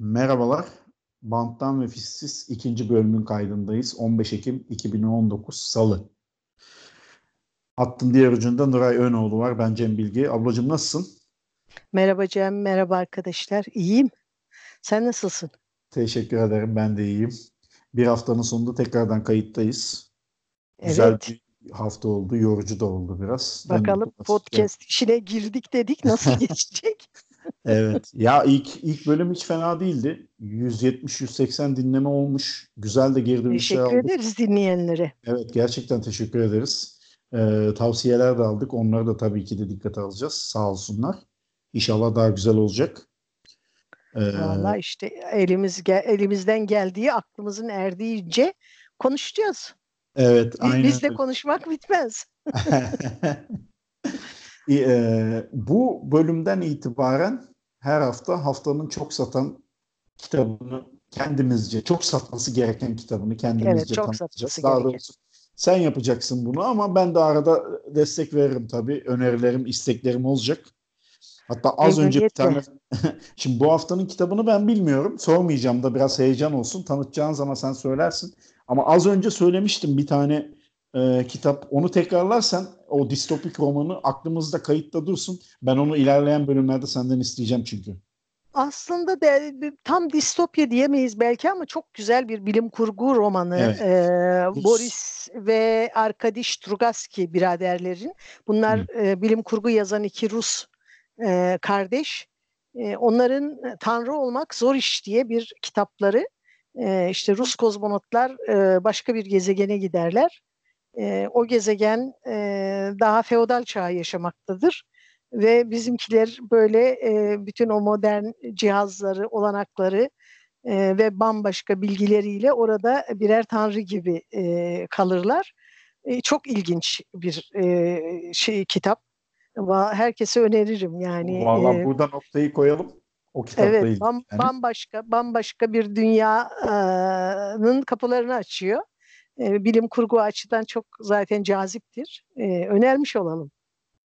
Merhabalar. Banttan ve Fissiz ikinci bölümün kaydındayız. 15 Ekim 2019 Salı. Hattın diğer ucunda Nuray Önoğlu var. Ben Cem Bilgi. Ablacığım nasılsın? Merhaba Cem, merhaba arkadaşlar. İyiyim. Sen nasılsın? Teşekkür ederim. Ben de iyiyim. Bir haftanın sonunda tekrardan kayıttayız. Güzel Evet. bir hafta oldu. Yorucu da oldu biraz. Bakalım podcast işine girdik dedik. Nasıl geçecek? Evet. Ya ilk ilk bölüm hiç fena değildi. 170-180 dinleme olmuş. Güzel de geri dönüşler Teşekkür aldık. ederiz dinleyenlere. Evet gerçekten teşekkür ederiz. Ee, tavsiyeler de aldık. Onları da tabii ki de dikkate alacağız. Sağ olsunlar. İnşallah daha güzel olacak. Ee, Vallahi işte elimiz ge- elimizden geldiği, aklımızın erdiğince konuşacağız. evet aynen. Bizde öyle. konuşmak bitmez. Ee, bu bölümden itibaren her hafta haftanın çok satan kitabını kendimizce, çok satması gereken kitabını kendimizce Evet, çok tanıtacağız. Daha gereken. doğrusu sen yapacaksın bunu ama ben de arada destek veririm tabii. Önerilerim, isteklerim olacak. Hatta az önce bir tane. Şimdi bu haftanın kitabını ben bilmiyorum. Sormayacağım da biraz heyecan olsun. Tanıtacağın zaman sen söylersin. Ama az önce söylemiştim bir tane e, kitap. Onu tekrarlarsan o distopik romanı aklımızda kayıtta dursun. Ben onu ilerleyen bölümlerde senden isteyeceğim çünkü. Aslında de, tam distopya diyemeyiz belki ama çok güzel bir bilim kurgu romanı. Evet. Ee. Boris ve Arkady Strugatsky biraderlerin. Bunlar e, bilim kurgu yazan iki Rus e, kardeş. E, onların e, Tanrı olmak zor iş diye bir kitapları. E, işte Rus kozmonotlar e, başka bir gezegene giderler. E, o gezegen e, daha feodal çağı yaşamaktadır ve bizimkiler böyle e, bütün o modern cihazları, olanakları e, ve bambaşka bilgileriyle orada birer tanrı gibi e, kalırlar. E, çok ilginç bir e, şey kitap. Herkese öneririm yani. Vallahi e, burada noktayı koyalım. O kitapla Evet, ilgili. bambaşka bambaşka bir dünyanın kapılarını açıyor. E, bilim kurgu açıdan çok zaten caziptir. E, önermiş olalım.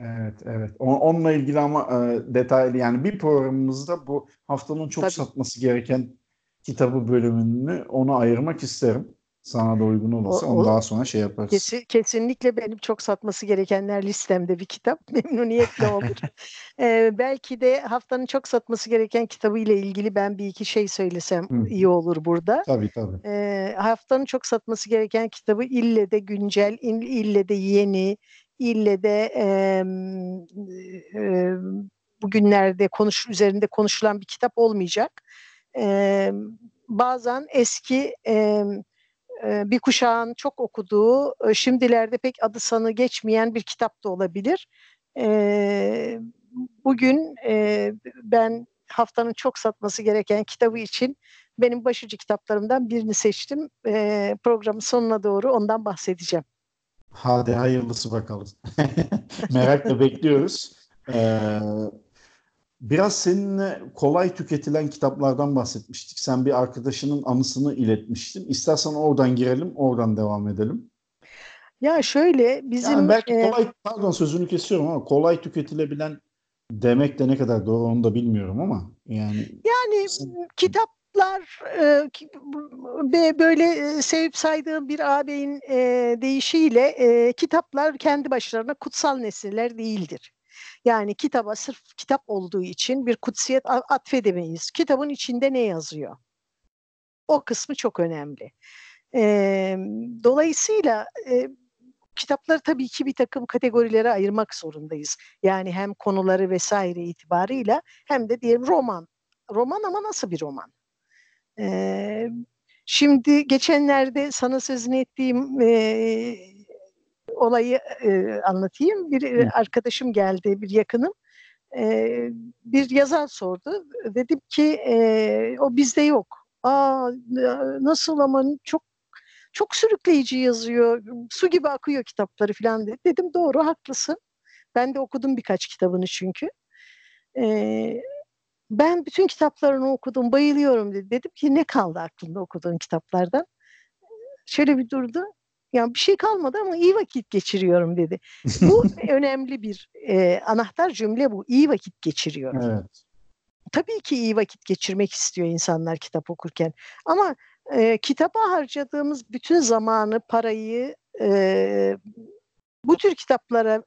Evet, evet. Onunla ilgili ama e, detaylı yani bir programımızda bu haftanın çok Tabii. satması gereken kitabı bölümünü ona ayırmak isterim. Sana da uygun olursa O- onu daha sonra şey yaparız. Kesi- kesinlikle benim çok satması gerekenler listemde bir kitap. Memnuniyetle olur. E, belki de haftanın çok satması gereken kitabı ile ilgili ben bir iki şey söylesem Hı. iyi olur burada. Tabii tabii. E, haftanın çok satması gereken kitabı ille de güncel, il- ille de yeni, ille de em, e, bugünlerde konuş üzerinde konuşulan bir kitap olmayacak. E, bazen eski e, e, bir kuşağın çok okuduğu, şimdilerde pek adı sanı geçmeyen bir kitap da olabilir. Bugün ben haftanın çok satması gereken kitabı için benim başucu kitaplarımdan birini seçtim. Programın sonuna doğru ondan bahsedeceğim. Hadi hayırlısı bakalım. Merakla bekliyoruz. Ee, biraz seninle kolay tüketilen kitaplardan bahsetmiştik. Sen bir arkadaşının anısını iletmiştin. İstersen oradan girelim, oradan devam edelim. Ya şöyle bizim Yani belki e, kolay, pardon sözünü kesiyorum ama kolay tüketilebilen demek de ne kadar doğru onu da bilmiyorum ama yani Yani Sen- kitaplar e, böyle e, sevip saydığım bir ağabeyin e, deyişiyle e, kitaplar kendi başlarına kutsal nesneler değildir. Yani kitaba sırf kitap olduğu için bir kutsiyet atfedemeyiz. Kitabın içinde ne yazıyor? O kısmı çok önemli. E, dolayısıyla e, kitapları tabii ki bir takım kategorilere ayırmak zorundayız. Yani hem konuları vesaire itibarıyla hem de diyelim roman. Roman ama nasıl bir roman? Ee, şimdi geçenlerde sana sözünü ettiğim e, olayı e, anlatayım. Bir e, Hı. arkadaşım geldi, bir yakınım. E, bir yazar sordu. Dedim ki e, o bizde yok. Aa nasıl ama çok çok sürükleyici yazıyor. Su gibi akıyor kitapları falan dedi. Dedim doğru haklısın. Ben de okudum birkaç kitabını çünkü. Ee, ben bütün kitaplarını okudum, bayılıyorum dedi. Dedim ki ne kaldı aklında okuduğun kitaplardan? Şöyle bir durdu. Yani bir şey kalmadı ama iyi vakit geçiriyorum dedi. Bu önemli bir e, anahtar cümle bu. İyi vakit geçiriyorum. evet. tabii ki iyi vakit geçirmek istiyor insanlar kitap okurken. Ama e, kitaba harcadığımız bütün zamanı, parayı e, bu tür kitaplara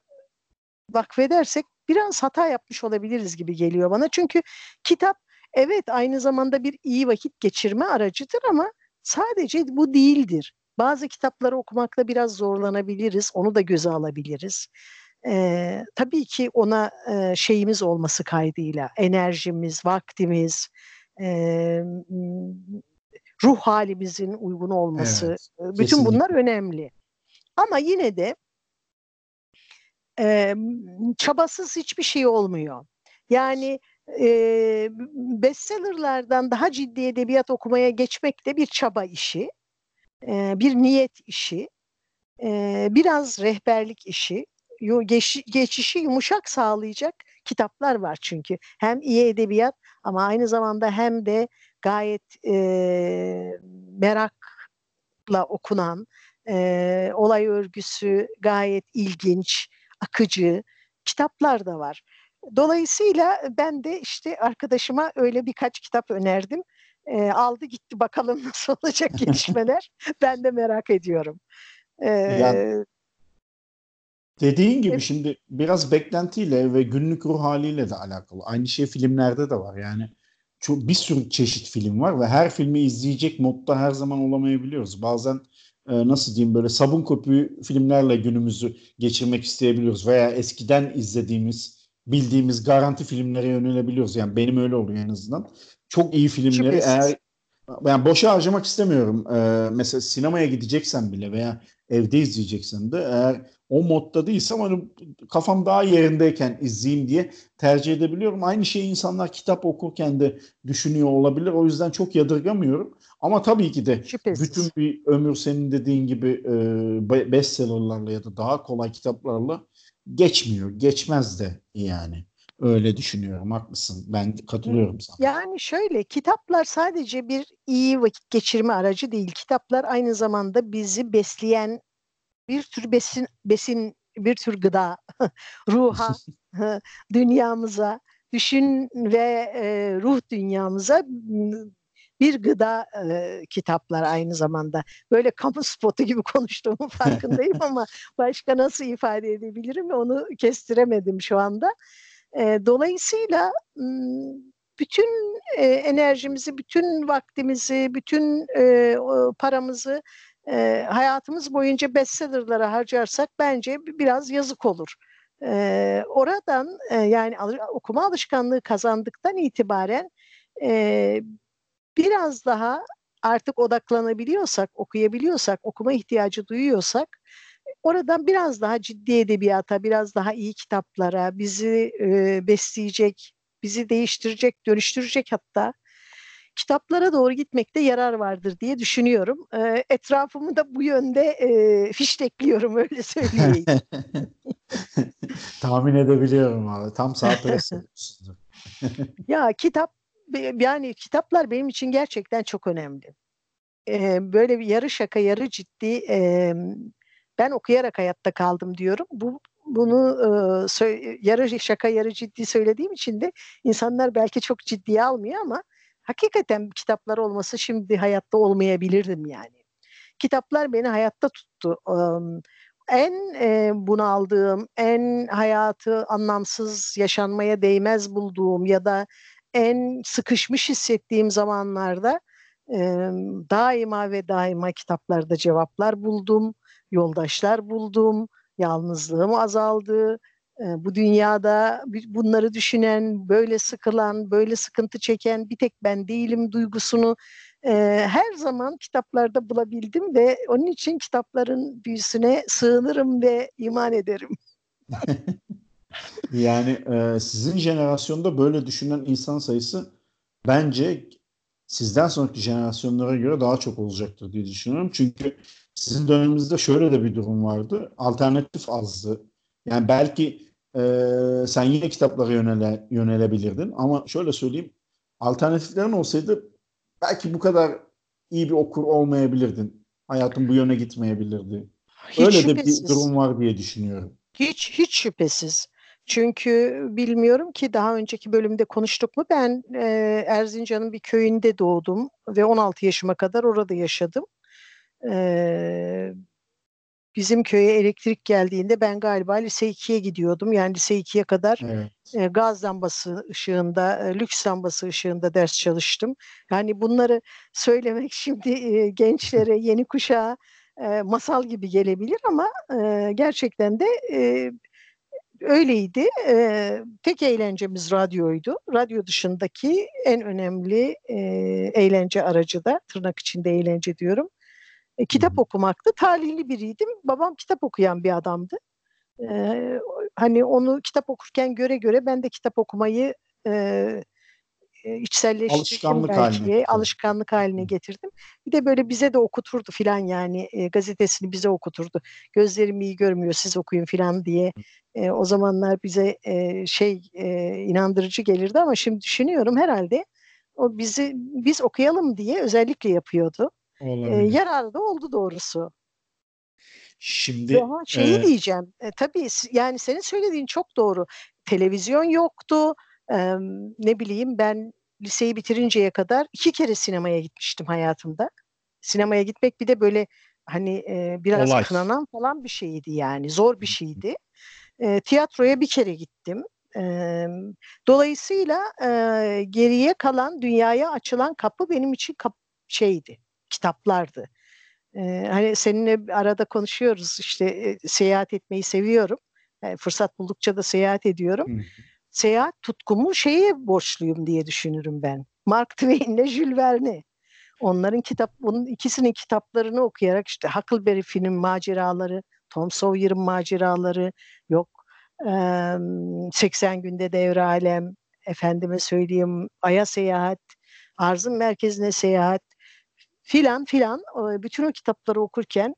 vakfedersek biraz hata yapmış olabiliriz gibi geliyor bana. Çünkü kitap evet aynı zamanda bir iyi vakit geçirme aracıdır ama sadece bu değildir. Bazı kitapları okumakta biraz zorlanabiliriz, onu da göze alabiliriz. Ee, tabii ki ona e, şeyimiz olması kaydıyla, enerjimiz, vaktimiz, e, ruh halimizin uygun olması, evet, bütün kesinlikle. bunlar önemli. Ama yine de e, çabasız hiçbir şey olmuyor. Yani e, bestsellerlardan daha ciddi edebiyat okumaya geçmek de bir çaba işi, e, bir niyet işi, e, biraz rehberlik işi, geç, geçişi yumuşak sağlayacak kitaplar var çünkü. Hem iyi edebiyat ama aynı zamanda hem de gayet e, merakla okunan, olay örgüsü gayet ilginç, akıcı kitaplar da var. Dolayısıyla ben de işte arkadaşıma öyle birkaç kitap önerdim. E, aldı gitti bakalım nasıl olacak gelişmeler. ben de merak ediyorum. E, yani, dediğin gibi evet. şimdi biraz beklentiyle ve günlük ruh haliyle de alakalı. Aynı şey filmlerde de var. Yani çok bir sürü çeşit film var ve her filmi izleyecek modda her zaman olamayabiliyoruz. Bazen e, nasıl diyeyim böyle sabun köpüğü filmlerle günümüzü geçirmek isteyebiliyoruz veya eskiden izlediğimiz bildiğimiz garanti filmlere yönelebiliyoruz. Yani benim öyle oluyor en azından. Çok iyi filmleri Şüphesiz. eğer yani boşa harcamak istemiyorum. Ee, mesela sinemaya gideceksen bile veya evde izleyeceksen de eğer o modda değilsem hani kafam daha yerindeyken izleyeyim diye tercih edebiliyorum. Aynı şeyi insanlar kitap okurken de düşünüyor olabilir. O yüzden çok yadırgamıyorum. Ama tabii ki de Şüphesiz. bütün bir ömür senin dediğin gibi e, bestsellerlarla ya da daha kolay kitaplarla geçmiyor. Geçmez de yani. Öyle düşünüyorum. Haklısın. Ben katılıyorum sana. Yani şöyle kitaplar sadece bir iyi vakit geçirme aracı değil. Kitaplar aynı zamanda bizi besleyen bir tür besin besin bir tür gıda ruha, dünyamıza, düşün ve e, ruh dünyamıza bir gıda e, kitaplar aynı zamanda. Böyle kamu spotu gibi konuştuğumun farkındayım ama başka nasıl ifade edebilirim onu kestiremedim şu anda. E, dolayısıyla bütün e, enerjimizi, bütün vaktimizi, bütün e, paramızı e, hayatımız boyunca bestsellerlara harcarsak bence biraz yazık olur. E, oradan yani okuma alışkanlığı kazandıktan itibaren biraz daha artık odaklanabiliyorsak, okuyabiliyorsak, okuma ihtiyacı duyuyorsak oradan biraz daha ciddi edebiyata, biraz daha iyi kitaplara, bizi e, besleyecek, bizi değiştirecek, dönüştürecek hatta kitaplara doğru gitmekte yarar vardır diye düşünüyorum. E, etrafımı da bu yönde e, fiştekliyorum öyle söyleyeyim. Tahmin edebiliyorum abi. Tam saat ya kitap yani kitaplar benim için gerçekten çok önemli. E, böyle bir yarı şaka yarı ciddi e, ben okuyarak hayatta kaldım diyorum. Bu bunu e, yarı şaka yarı ciddi söylediğim için de insanlar belki çok ciddiye almıyor ama hakikaten kitaplar olması şimdi hayatta olmayabilirdim yani. Kitaplar beni hayatta tuttu. En e, bunaldığım, en hayatı anlamsız yaşanmaya değmez bulduğum ya da en sıkışmış hissettiğim zamanlarda e, daima ve daima kitaplarda cevaplar buldum, yoldaşlar buldum, yalnızlığım azaldı, bu dünyada bunları düşünen, böyle sıkılan, böyle sıkıntı çeken bir tek ben değilim duygusunu her zaman kitaplarda bulabildim ve onun için kitapların büyüsüne sığınırım ve iman ederim. yani e, sizin jenerasyonda böyle düşünen insan sayısı bence sizden sonraki jenerasyonlara göre daha çok olacaktır diye düşünüyorum. Çünkü sizin döneminizde şöyle de bir durum vardı. Alternatif azdı. Yani belki e, sen yine kitaplara yönele, yönelebilirdin. Ama şöyle söyleyeyim, alternatiflerin olsaydı belki bu kadar iyi bir okur olmayabilirdin. Hayatın bu yöne gitmeyebilirdi. Hiç Öyle şüphesiz. de bir durum var diye düşünüyorum. Hiç hiç şüphesiz. Çünkü bilmiyorum ki daha önceki bölümde konuştuk mu ben e, Erzincan'ın bir köyünde doğdum ve 16 yaşıma kadar orada yaşadım. E, bizim köye elektrik geldiğinde ben galiba lise 2'ye gidiyordum. Yani lise 2'ye kadar evet. e, gaz lambası ışığında, e, lüks lambası ışığında ders çalıştım. Yani bunları söylemek şimdi e, gençlere, yeni kuşağa e, masal gibi gelebilir ama e, gerçekten de e, öyleydi. E, tek eğlencemiz radyoydu. Radyo dışındaki en önemli e, eğlence aracı da tırnak içinde eğlence diyorum. E, kitap okumaktı. Talihli biriydim. Babam kitap okuyan bir adamdı. E, hani onu kitap okurken göre göre ben de kitap okumayı e, içselleştirdim alışkanlık belki. Haline. Alışkanlık haline getirdim. Bir de böyle bize de okuturdu filan yani e, gazetesini bize okuturdu. Gözlerim iyi görmüyor siz okuyun filan diye. E, o zamanlar bize e, şey e, inandırıcı gelirdi ama şimdi düşünüyorum herhalde o bizi biz okuyalım diye özellikle yapıyordu. E, yararı da oldu doğrusu. Şimdi Ama şeyi e... diyeceğim. E, tabii yani senin söylediğin çok doğru. Televizyon yoktu. E, ne bileyim ben liseyi bitirinceye kadar iki kere sinemaya gitmiştim hayatımda. Sinemaya gitmek bir de böyle hani e, biraz Olay. kınanan falan bir şeydi yani. Zor bir şeydi. E, tiyatroya bir kere gittim. E, dolayısıyla e, geriye kalan dünyaya açılan kapı benim için kap şeydi, kitaplardı. E, hani seninle arada konuşuyoruz işte e, seyahat etmeyi seviyorum. E, fırsat buldukça da seyahat ediyorum. Hı seyahat tutkumu şeye borçluyum diye düşünürüm ben. Mark Twain ile Jules Verne. Onların kitap, bunun ikisinin kitaplarını okuyarak işte Huckleberry Finn'in maceraları, Tom Sawyer'ın maceraları, yok e, 80 günde devre alem, efendime söyleyeyim Ay'a seyahat, arzın merkezine seyahat filan filan bütün o kitapları okurken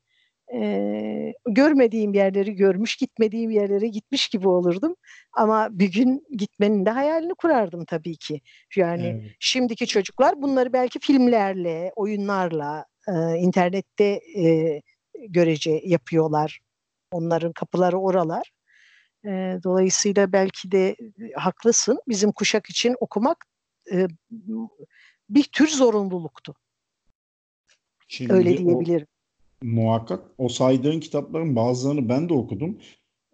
e, görmediğim yerleri görmüş, gitmediğim yerlere gitmiş gibi olurdum. Ama bir gün gitmenin de hayalini kurardım tabii ki. Yani evet. şimdiki çocuklar bunları belki filmlerle, oyunlarla, e, internette e, görece yapıyorlar. Onların kapıları oralar. E, dolayısıyla belki de haklısın. Bizim kuşak için okumak e, bir tür zorunluluktu. Şimdi Öyle diyebilirim. O Muhakkak. O saydığın kitapların bazılarını ben de okudum.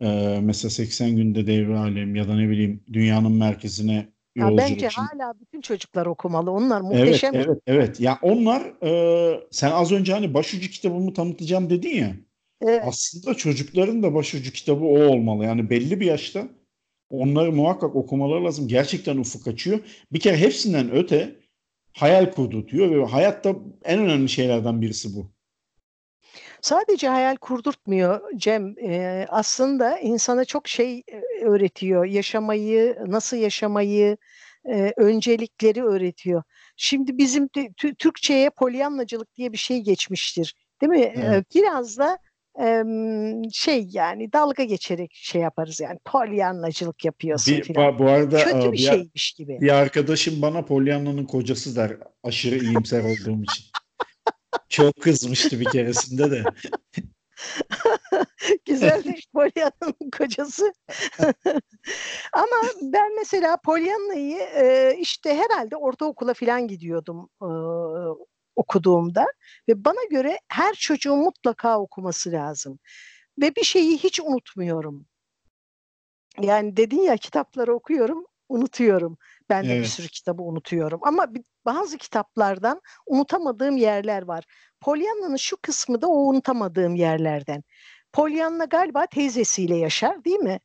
Ee, mesela 80 günde devre alem ya da ne bileyim dünyanın merkezine ya bence için. hala bütün çocuklar okumalı. Onlar muhteşem. Evet, evet, evet. Ya onlar e, sen az önce hani başucu kitabımı tanıtacağım dedin ya. Evet. Aslında çocukların da başucu kitabı o olmalı. Yani belli bir yaşta onları muhakkak okumaları lazım. Gerçekten ufuk açıyor. Bir kere hepsinden öte hayal kurdurtuyor ve hayatta en önemli şeylerden birisi bu. Sadece hayal kurdurtmuyor Cem. E, aslında insana çok şey öğretiyor. Yaşamayı, nasıl yaşamayı, e, öncelikleri öğretiyor. Şimdi bizim Türkçe'ye polyanlacılık diye bir şey geçmiştir. Değil mi? Evet. E, biraz da e, şey yani dalga geçerek şey yaparız yani polyanlacılık yapıyorsun bir, falan. Bu arada kötü bir, bir şeymiş gibi. Bir arkadaşım bana polyanlanın kocası der aşırı iyimser olduğum için. Çok kızmıştı bir keresinde de. Güzelmiş Pollyanna'nın kocası. Ama ben mesela Pollyanna'yı e, işte herhalde ortaokula falan gidiyordum e, okuduğumda ve bana göre her çocuğun mutlaka okuması lazım. Ve bir şeyi hiç unutmuyorum. Yani dedin ya kitapları okuyorum, unutuyorum. Ben de evet. bir sürü kitabı unutuyorum. Ama bazı kitaplardan unutamadığım yerler var. Pollyanna'nın şu kısmı da o unutamadığım yerlerden. Pollyanna galiba teyzesiyle yaşar değil mi?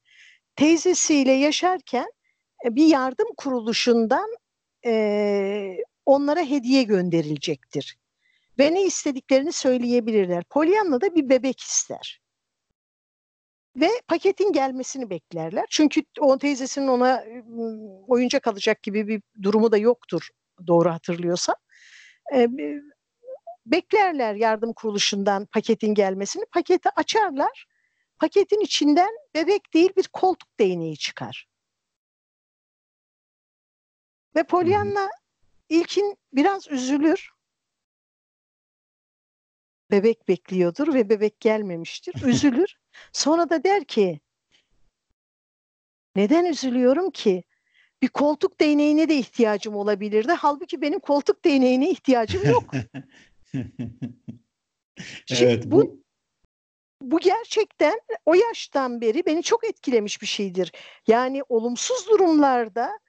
Teyzesiyle yaşarken e, bir yardım kuruluşundan e, onlara hediye gönderilecektir. Ve ne istediklerini söyleyebilirler. Pollyanna da bir bebek ister. Ve paketin gelmesini beklerler. Çünkü o teyzesinin ona oyuncak alacak gibi bir durumu da yoktur doğru hatırlıyorsam. E, beklerler yardım kuruluşundan paketin gelmesini. Paketi açarlar. Paketin içinden bebek değil bir koltuk değneği çıkar. Ve Pollyanna ilkin biraz üzülür. Bebek bekliyordur ve bebek gelmemiştir. Üzülür. Sonra da der ki Neden üzülüyorum ki? Bir koltuk değneğine de ihtiyacım olabilirdi. Halbuki benim koltuk değneğine ihtiyacım yok. evet, bu, bu bu gerçekten o yaştan beri beni çok etkilemiş bir şeydir. Yani olumsuz durumlarda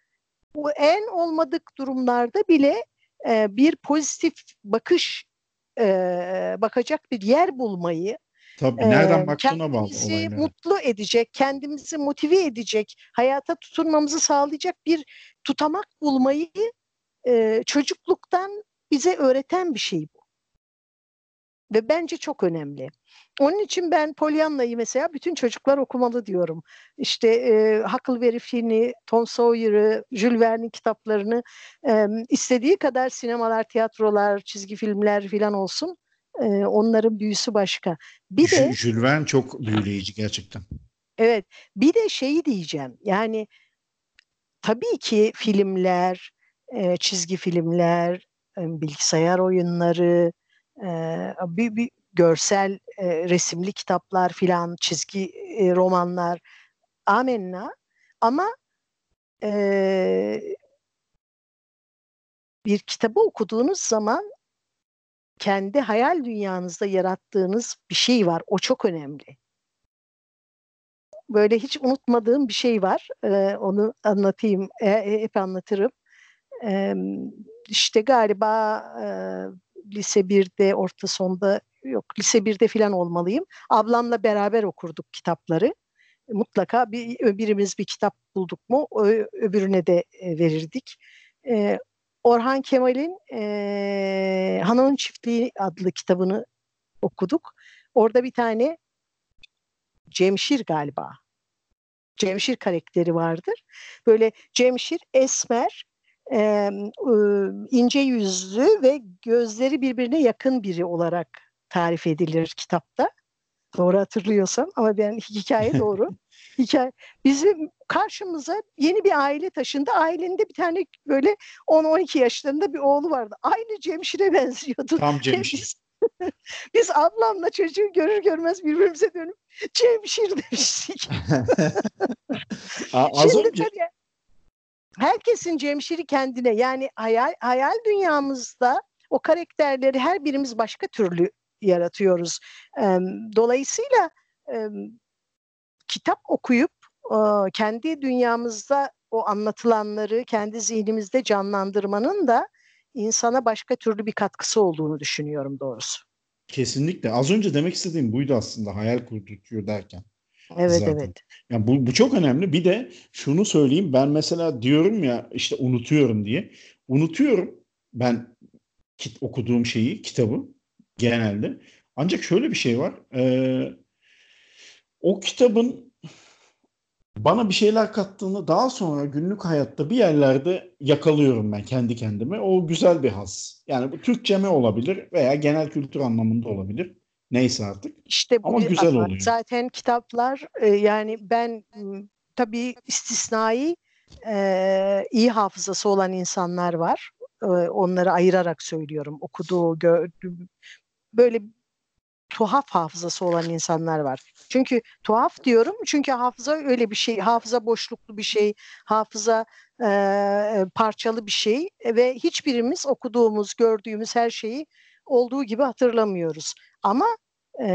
bu en olmadık durumlarda bile e, bir pozitif bakış e, bakacak bir yer bulmayı Tabii nereden baktığına bağlı Kendimizi mutlu edecek, kendimizi motive edecek, hayata tutunmamızı sağlayacak bir tutamak bulmayı e, çocukluktan bize öğreten bir şey bu. Ve bence çok önemli. Onun için ben Pollyanna'yı mesela bütün çocuklar okumalı diyorum. İşte e, Huckleberry Finn'i, Tom Sawyer'ı, Jules Verne'in kitaplarını e, istediği kadar sinemalar, tiyatrolar, çizgi filmler filan olsun. E, onların büyüsü başka. Bir de Jules Verne çok büyüleyici gerçekten. Evet. Bir de şeyi diyeceğim. Yani tabii ki filmler, e, çizgi filmler, e, bilgisayar oyunları, e, bir, bir görsel e, resimli kitaplar filan, çizgi e, romanlar, amenna. Ama e, bir kitabı okuduğunuz zaman kendi hayal dünyanızda yarattığınız bir şey var. O çok önemli. Böyle hiç unutmadığım bir şey var. Ee, onu anlatayım. E, e, hep anlatırım. Ee, işte galiba e, lise 1'de, orta sonda yok lise 1'de falan olmalıyım. Ablamla beraber okurduk kitapları. Mutlaka bir birimiz bir kitap bulduk mu öbürüne de e, verirdik. E, Orhan Kemal'in e, Hanımın Çiftliği adlı kitabını okuduk. Orada bir tane Cemşir galiba. Cemşir karakteri vardır. Böyle Cemşir esmer, e, ince yüzlü ve gözleri birbirine yakın biri olarak tarif edilir kitapta. Doğru hatırlıyorsam ama ben hikaye doğru. hikaye bizim karşımıza yeni bir aile taşındı. Ailenin bir tane böyle 10-12 yaşlarında bir oğlu vardı. Aynı Cemşir'e benziyordu. Tam Cemşir. Biz, biz ablamla çocuğu görür görmez birbirimize dönüp Cemşir demiştik. az Şimdi önce... tabii herkesin Cemşir'i kendine yani hayal, hayal dünyamızda o karakterleri her birimiz başka türlü yaratıyoruz. Dolayısıyla kitap okuyup kendi dünyamızda o anlatılanları kendi zihnimizde canlandırmanın da insana başka türlü bir katkısı olduğunu düşünüyorum doğrusu. Kesinlikle. Az önce demek istediğim buydu aslında hayal kurduruyor derken. Evet zaten. evet. Yani bu, bu çok önemli. Bir de şunu söyleyeyim ben mesela diyorum ya işte unutuyorum diye. Unutuyorum ben kit, okuduğum şeyi, kitabı genelde. Ancak şöyle bir şey var. Ee, o kitabın bana bir şeyler kattığını daha sonra günlük hayatta bir yerlerde yakalıyorum ben kendi kendime. O güzel bir haz. Yani bu Türkçe mi olabilir veya genel kültür anlamında olabilir. Neyse artık. İşte bu Ama güzel ama oluyor. Zaten kitaplar e, yani ben tabii istisnai e, iyi hafızası olan insanlar var. E, onları ayırarak söylüyorum. Okuduğu, gördüğü, böyle tuhaf hafızası olan insanlar var. Çünkü tuhaf diyorum çünkü hafıza öyle bir şey, hafıza boşluklu bir şey, hafıza e, parçalı bir şey ve hiçbirimiz okuduğumuz, gördüğümüz her şeyi olduğu gibi hatırlamıyoruz. Ama e,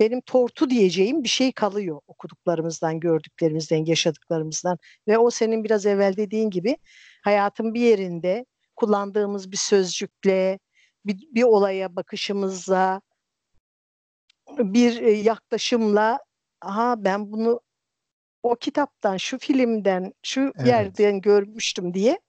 benim tortu diyeceğim bir şey kalıyor okuduklarımızdan, gördüklerimizden, yaşadıklarımızdan ve o senin biraz evvel dediğin gibi hayatın bir yerinde kullandığımız bir sözcükle, bir, bir olaya bakışımızla, bir e, yaklaşımla aha ben bunu o kitaptan, şu filmden, şu evet. yerden görmüştüm diye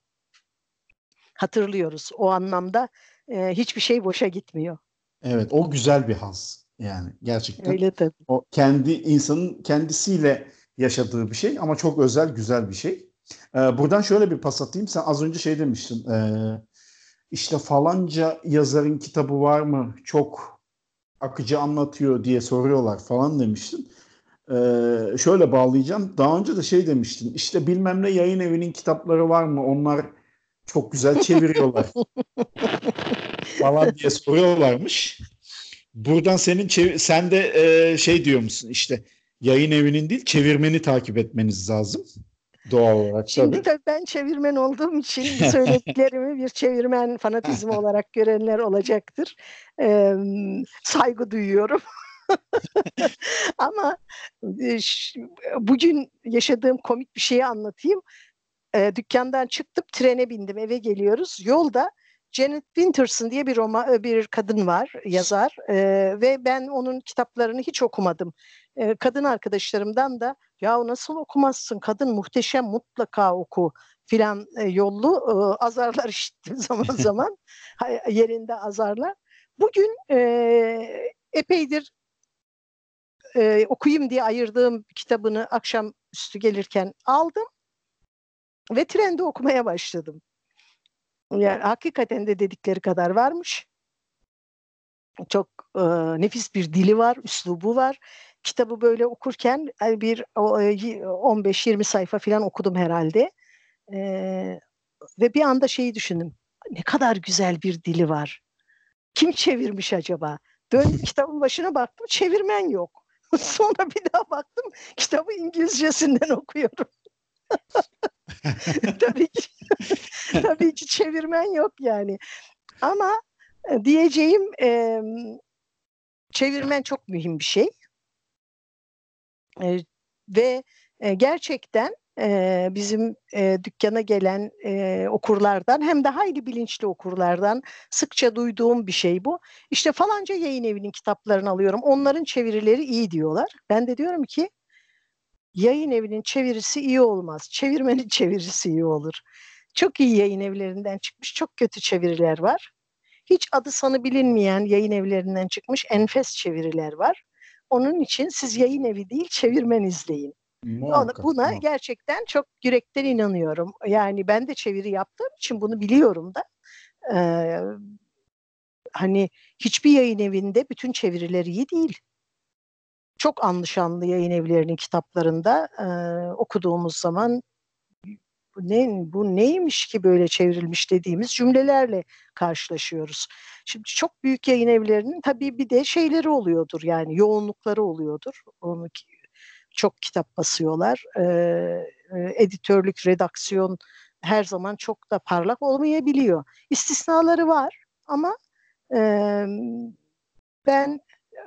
hatırlıyoruz. O anlamda e, hiçbir şey boşa gitmiyor. Evet, o güzel bir haz yani gerçekten. Öyle tabii. O kendi insanın kendisiyle yaşadığı bir şey ama çok özel, güzel bir şey. Ee, buradan şöyle bir pas atayım. Sen az önce şey demiştin. E, işte falanca yazarın kitabı var mı? Çok akıcı anlatıyor diye soruyorlar falan demiştin. Ee, şöyle bağlayacağım. Daha önce de şey demiştin. İşte bilmem ne yayın evinin kitapları var mı? Onlar çok güzel çeviriyorlar. falan diye soruyorlarmış. Buradan senin sen de e, şey diyor musun? İşte yayın evinin değil çevirmeni takip etmeniz lazım. Doğal olarak Şimdi tabii. tabii ben çevirmen olduğum için söylediklerimi bir çevirmen fanatizmi olarak görenler olacaktır. Ee, saygı duyuyorum. Ama bugün yaşadığım komik bir şeyi anlatayım. E, dükkandan çıktım, trene bindim, eve geliyoruz. Yolda Janet Winterson diye bir Roma bir kadın var, yazar e, ve ben onun kitaplarını hiç okumadım. E, kadın arkadaşlarımdan da ya nasıl okumazsın? Kadın muhteşem, mutlaka oku filan e, yollu e, azarlar işittim zaman zaman yerinde azarlar. Bugün e, epeydir e, okuyayım diye ayırdığım kitabını akşam üstü gelirken aldım ve trende okumaya başladım. Yani hakikaten de dedikleri kadar varmış. Çok e, nefis bir dili var, üslubu var. Kitabı böyle okurken bir 15-20 sayfa falan okudum herhalde. E, ve bir anda şeyi düşündüm. Ne kadar güzel bir dili var. Kim çevirmiş acaba? Dön kitabın başına baktım çevirmen yok. Sonra bir daha baktım kitabı İngilizcesinden okuyorum. tabii ki tabii ki çevirmen yok yani. Ama e, diyeceğim e, çevirmen çok mühim bir şey. E, ve e, gerçekten e, bizim e, dükkana gelen e, okurlardan hem de hayli bilinçli okurlardan sıkça duyduğum bir şey bu. İşte falanca yayın evinin kitaplarını alıyorum. Onların çevirileri iyi diyorlar. Ben de diyorum ki yayın evinin çevirisi iyi olmaz. Çevirmenin çevirisi iyi olur. Çok iyi yayın evlerinden çıkmış çok kötü çeviriler var. Hiç adı sanı bilinmeyen yayın evlerinden çıkmış enfes çeviriler var. Onun için siz yayın evi değil çevirmen izleyin. Muhakkak, Buna muhakkak. gerçekten çok yürekten inanıyorum. Yani ben de çeviri yaptığım için bunu biliyorum da. Ee, hani hiçbir yayın evinde bütün çeviriler iyi değil. Çok anlaşanlı yayın evlerinin kitaplarında e, okuduğumuz zaman ne bu neymiş ki böyle çevrilmiş dediğimiz cümlelerle karşılaşıyoruz. Şimdi çok büyük yayın evlerinin tabii bir de şeyleri oluyordur yani yoğunlukları oluyordur. Onu çok kitap basıyorlar. E, editörlük, redaksiyon her zaman çok da parlak olmayabiliyor. İstisnaları var ama e, ben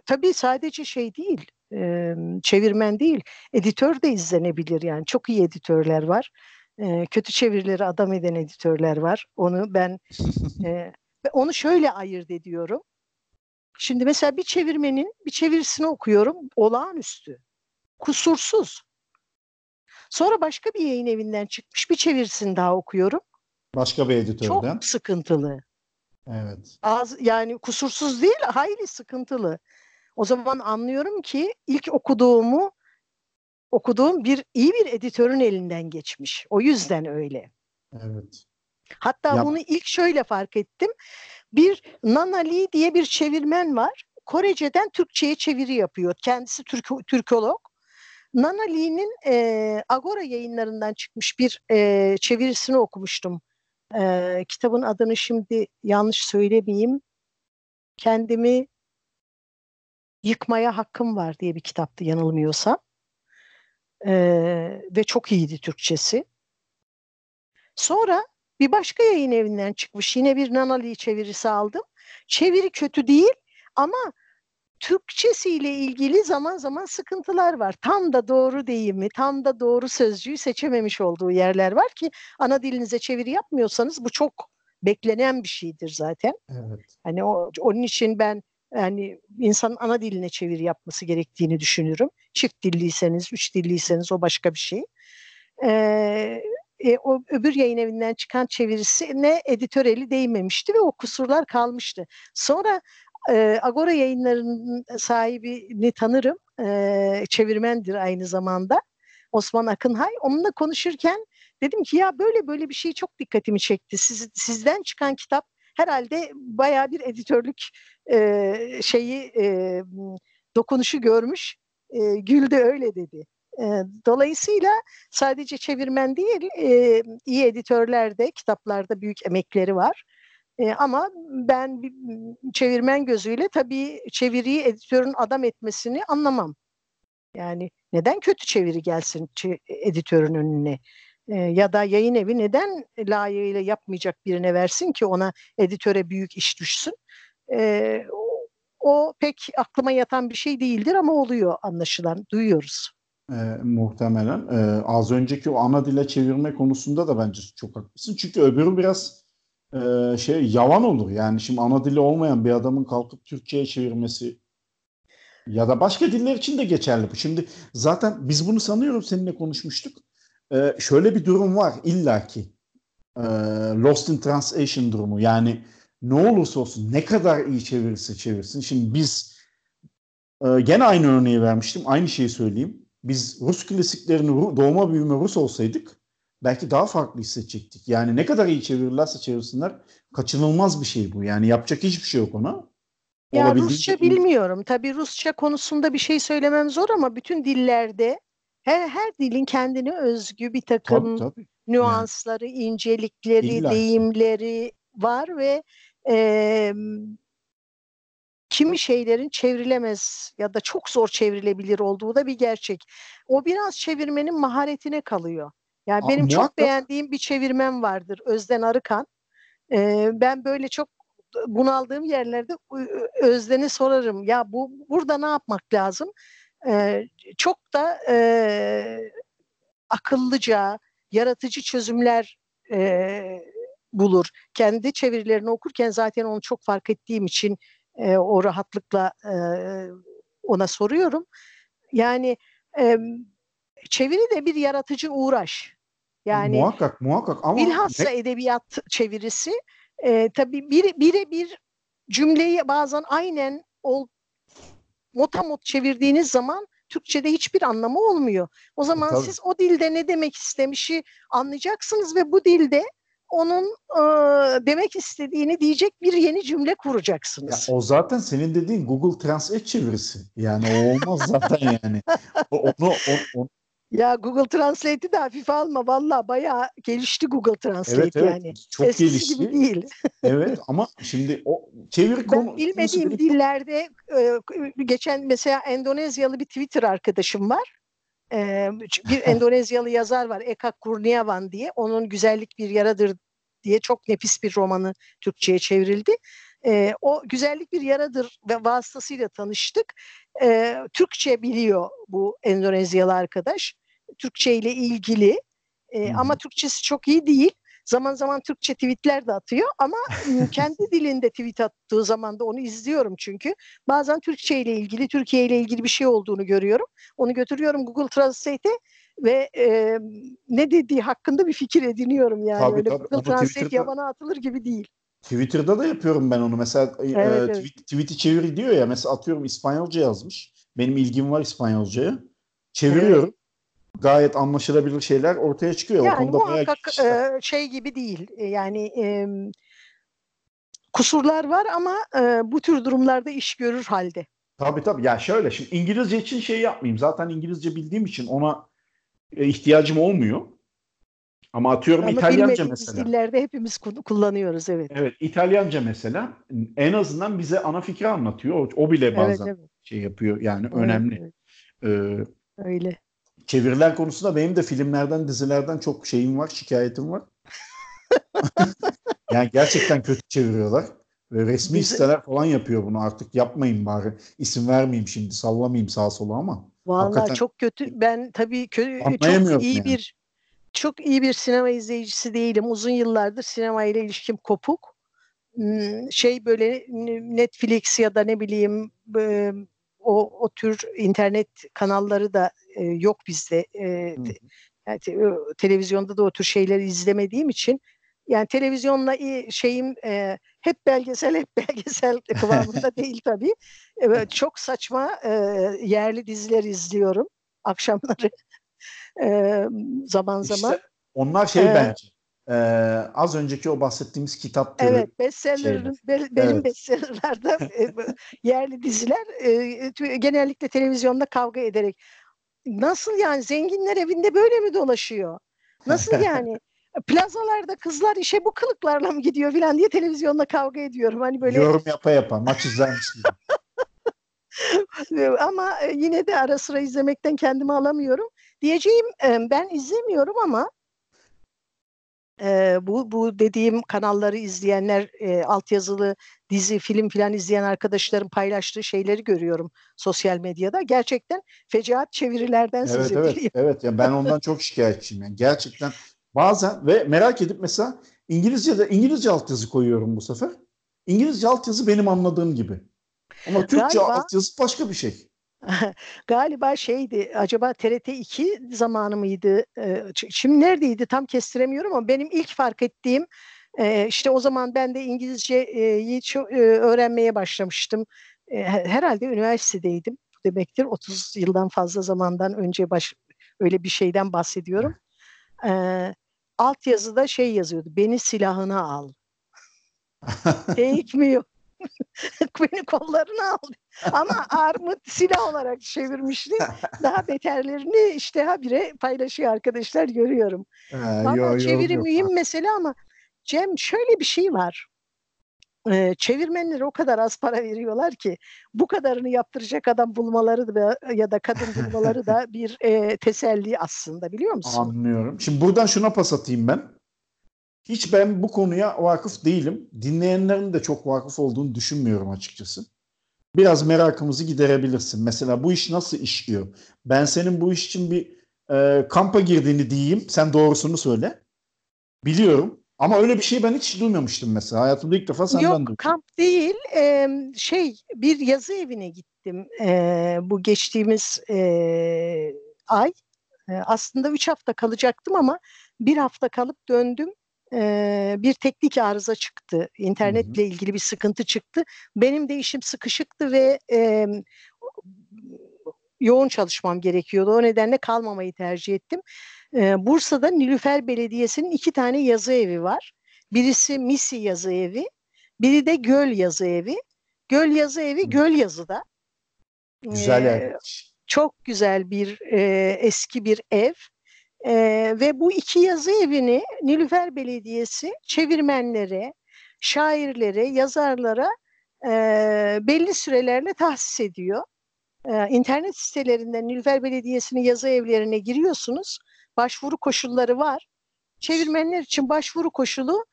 tabii sadece şey değil, e, çevirmen değil, editör de izlenebilir yani. Çok iyi editörler var. E, kötü çevirileri adam eden editörler var. Onu ben e, onu şöyle ayırt ediyorum. Şimdi mesela bir çevirmenin bir çevirisini okuyorum olağanüstü kusursuz. Sonra başka bir yayın evinden çıkmış bir çevirisini daha okuyorum. Başka bir editörden. Çok sıkıntılı. Evet. Az, yani kusursuz değil, hayli sıkıntılı. O zaman anlıyorum ki ilk okuduğumu okuduğum bir iyi bir editörün elinden geçmiş. O yüzden öyle. Evet. Hatta ya. bunu ilk şöyle fark ettim. Bir Nana Lee diye bir çevirmen var. Korece'den Türkçe'ye çeviri yapıyor. Kendisi Türk, Türkolog. Nana Lee'nin e, Agora yayınlarından çıkmış bir e, çevirisini okumuştum. E, kitabın adını şimdi yanlış söylemeyeyim. Kendimi yıkmaya hakkım var diye bir kitaptı yanılmıyorsam. E, ve çok iyiydi Türkçesi. Sonra bir başka yayın evinden çıkmış yine bir Nana Lee çevirisi aldım. Çeviri kötü değil ama Türkçesiyle ilgili zaman zaman sıkıntılar var. Tam da doğru deyimi, tam da doğru sözcüğü seçememiş olduğu yerler var ki ana dilinize çeviri yapmıyorsanız bu çok beklenen bir şeydir zaten. Evet. Hani o, onun için ben yani insanın ana diline çeviri yapması gerektiğini düşünürüm. Çift dilliyseniz, üç dilliyseniz o başka bir şey. Ee, e, o öbür yayın evinden çıkan çevirisi ne editör eli değmemişti ve o kusurlar kalmıştı. Sonra e, Agora yayınlarının sahibini tanırım. E, çevirmendir aynı zamanda. Osman Akınhay. Onunla konuşurken dedim ki ya böyle böyle bir şey çok dikkatimi çekti. Siz, sizden çıkan kitap herhalde baya bir editörlük e, şeyi e, dokunuşu görmüş. E, Gül de öyle dedi. E, dolayısıyla sadece çevirmen değil, e, iyi editörlerde, kitaplarda büyük emekleri var. E, ama ben çevirmen gözüyle tabii çeviriyi editörün adam etmesini anlamam. Yani neden kötü çeviri gelsin editörün önüne? Ya da yayın evi neden layığıyla yapmayacak birine versin ki ona editöre büyük iş düşsün? E, o, o pek aklıma yatan bir şey değildir ama oluyor anlaşılan, duyuyoruz. E, muhtemelen. E, az önceki o ana dile çevirme konusunda da bence çok haklısın. Çünkü öbürü biraz e, şey yavan olur. Yani şimdi ana dili olmayan bir adamın kalkıp Türkçe'ye çevirmesi ya da başka diller için de geçerli bu. Şimdi zaten biz bunu sanıyorum seninle konuşmuştuk. Ee, şöyle bir durum var illaki. Ee, lost in translation durumu. Yani ne olursa olsun ne kadar iyi çevirirse çevirsin. Şimdi biz e, gene aynı örneği vermiştim. Aynı şeyi söyleyeyim. Biz Rus klasiklerini doğma büyüme Rus olsaydık belki daha farklı hissedecektik. Yani ne kadar iyi çevirirlerse çevirsinler kaçınılmaz bir şey bu. Yani yapacak hiçbir şey yok ona. Ya Rusça bilmiyorum. Tabii Rusça konusunda bir şey söylemem zor ama bütün dillerde her her dilin kendine özgü bir takım tabii, tabii. nüansları, yani. incelikleri, İlla. deyimleri var ve e, kimi şeylerin çevrilemez ya da çok zor çevrilebilir olduğu da bir gerçek. O biraz çevirmenin maharetine kalıyor. Yani Aa, benim muhakkak. çok beğendiğim bir çevirmen vardır Özden Arıkan. Ee, ben böyle çok bunaldığım yerlerde Özden'e sorarım. Ya bu burada ne yapmak lazım? Ee, çok da e, akıllıca, yaratıcı çözümler e, bulur. Kendi çevirilerini okurken zaten onu çok fark ettiğim için e, o rahatlıkla e, ona soruyorum. Yani e, çeviri de bir yaratıcı uğraş. Yani muhakkak muhakkak ama bilhassa ne? edebiyat çevirisi e, tabii bir birebir cümleyi bazen aynen ol, motamot çevirdiğiniz zaman Türkçe'de hiçbir anlamı olmuyor. O zaman Tabii. siz o dilde ne demek istemişi anlayacaksınız ve bu dilde onun e, demek istediğini diyecek bir yeni cümle kuracaksınız. Ya o zaten senin dediğin Google Translate çevirisi. Yani o olmaz zaten yani. O, onu, o, o, ya Google Translate'i de hafife alma. Valla bayağı gelişti Google Translate evet, evet. yani. Çok Eskisi gelişti. gibi değil. evet ama şimdi o çeviri konu... Ben bilmediğim nasıl... dillerde e, geçen mesela Endonezyalı bir Twitter arkadaşım var. E, bir Endonezyalı yazar var Eka Kurniawan diye. Onun Güzellik Bir Yaradır diye çok nefis bir romanı Türkçe'ye çevrildi. E, o güzellik bir yaradır ve vasıtasıyla tanıştık. E, Türkçe biliyor bu Endonezyalı arkadaş. Türkçe ile ilgili e, hmm. ama Türkçesi çok iyi değil. Zaman zaman Türkçe tweetler de atıyor ama kendi dilinde tweet attığı zaman da onu izliyorum çünkü. Bazen Türkçe ile ilgili, Türkiye ile ilgili bir şey olduğunu görüyorum. Onu götürüyorum Google Translate'e ve e, ne dediği hakkında bir fikir ediniyorum yani. Tabii, Öyle tabii. Google Translate Twitter'da... yabana atılır gibi değil. Twitter'da da yapıyorum ben onu. Mesela evet, e, evet. Tweet, tweet'i çevir diyor ya. Mesela atıyorum İspanyolca yazmış. Benim ilgim var İspanyolcaya. Çeviriyorum. Evet gayet anlaşılabilir şeyler ortaya çıkıyor. Yani o konuda muhakkak e, şey gibi değil. E, yani e, kusurlar var ama e, bu tür durumlarda iş görür halde. Tabii tabii. Ya şöyle şimdi İngilizce için şey yapmayayım. Zaten İngilizce bildiğim için ona e, ihtiyacım olmuyor. Ama atıyorum Ama İtalyanca mesela. dillerde hepimiz kullanıyoruz evet. Evet İtalyanca mesela en azından bize ana fikri anlatıyor. O, o bile bazen evet, evet. şey yapıyor yani evet, önemli. Evet. Ee, Öyle. Çeviriler konusunda benim de filmlerden, dizilerden çok şeyim var, şikayetim var. yani gerçekten kötü çeviriyorlar. Ve resmi Bize... siteler falan yapıyor bunu artık yapmayın bari. İsim vermeyeyim şimdi sallamayayım sağa sola ama. Vallahi çok kötü. Ben tabii kö- çok iyi yani. bir çok iyi bir sinema izleyicisi değilim. Uzun yıllardır sinema ile ilişkim kopuk. Hmm, şey böyle Netflix ya da ne bileyim o, o tür internet kanalları da e, yok bizde. E, yani te, televizyonda da o tür şeyleri izlemediğim için yani televizyonla şeyim e, hep belgesel hep belgesel kıvamında değil tabii. Evet, çok saçma e, yerli diziler izliyorum akşamları e, zaman işte zaman. Onlar şey ee, bence ee, az önceki o bahsettiğimiz kitap türü. Evet, bestsellerin be, benim evet. bestsellerlerde e, yerli diziler e, genellikle televizyonda kavga ederek nasıl yani zenginler evinde böyle mi dolaşıyor? Nasıl yani? Plazalarda kızlar işe bu kılıklarla mı gidiyor filan diye televizyonda kavga ediyorum. Hani böyle yorum yapa yapa maç izlermiş gibi. ama e, yine de ara sıra izlemekten kendimi alamıyorum. Diyeceğim ben izlemiyorum ama e, bu bu dediğim kanalları izleyenler e, altyazılı dizi film filan izleyen arkadaşlarım paylaştığı şeyleri görüyorum sosyal medyada. Gerçekten fecaat çevirilerden evet, söz evet. Evet ya ben ondan çok şikayetçiyim yani gerçekten bazen ve merak edip mesela İngilizce'de İngilizce altyazı koyuyorum bu sefer. İngilizce altyazı benim anladığım gibi. Ama Türkçe Galiba- altyazı başka bir şey. Galiba şeydi acaba TRT 2 zamanı mıydı? Şimdi neredeydi tam kestiremiyorum ama benim ilk fark ettiğim e, işte o zaman ben de İngilizceyi e, öğrenmeye başlamıştım. E, he- Herhalde üniversitedeydim. Demektir 30 yıldan fazla zamandan önce baş, öyle bir şeyden bahsediyorum. Ee, altyazıda şey yazıyordu. Beni silahına al. Eğitmiyor. Beni kollarına al. Ama armut silah olarak çevirmişti. Daha beterlerini işte habire paylaşıyor arkadaşlar görüyorum. Ee, Valla yo- yo- çeviri yok. mühim mesele ama Cem şöyle bir şey var. Ee, çevirmenlere o kadar az para veriyorlar ki bu kadarını yaptıracak adam bulmaları da ya da kadın bulmaları da bir e, teselli aslında biliyor musun? Anlıyorum. Şimdi buradan şuna pas atayım ben. Hiç ben bu konuya vakıf değilim. Dinleyenlerin de çok vakıf olduğunu düşünmüyorum açıkçası. Biraz merakımızı giderebilirsin. Mesela bu iş nasıl işliyor? Ben senin bu iş için bir e, kampa girdiğini diyeyim. Sen doğrusunu söyle. Biliyorum. Ama öyle bir şey ben hiç duymamıştım mesela. Hayatımda ilk defa senden Yok duydum. kamp değil em, şey bir yazı evine gittim e, bu geçtiğimiz e, ay E, aslında üç hafta kalacaktım ama bir hafta kalıp döndüm E, bir teknik arıza çıktı internetle ilgili bir sıkıntı çıktı benim de işim sıkışıktı ve e, yoğun çalışmam gerekiyordu o nedenle kalmamayı tercih ettim E, Bursa'da Nilüfer Belediyesi'nin iki tane yazı evi var birisi Misi yazı evi biri de Göl Yazı Evi. Göl Yazı Evi. Göl Yazı'da. Güzel Ee. Çok güzel bir e, eski bir ev. E, ve bu iki yazı evini Nilüfer Belediyesi çevirmenlere, şairlere, yazarlara e, belli sürelerle tahsis ediyor. E, internet sitelerinden Nilüfer Belediyesi'nin yazı evlerine giriyorsunuz. Başvuru koşulları var. Çevirmenler için başvuru koşulu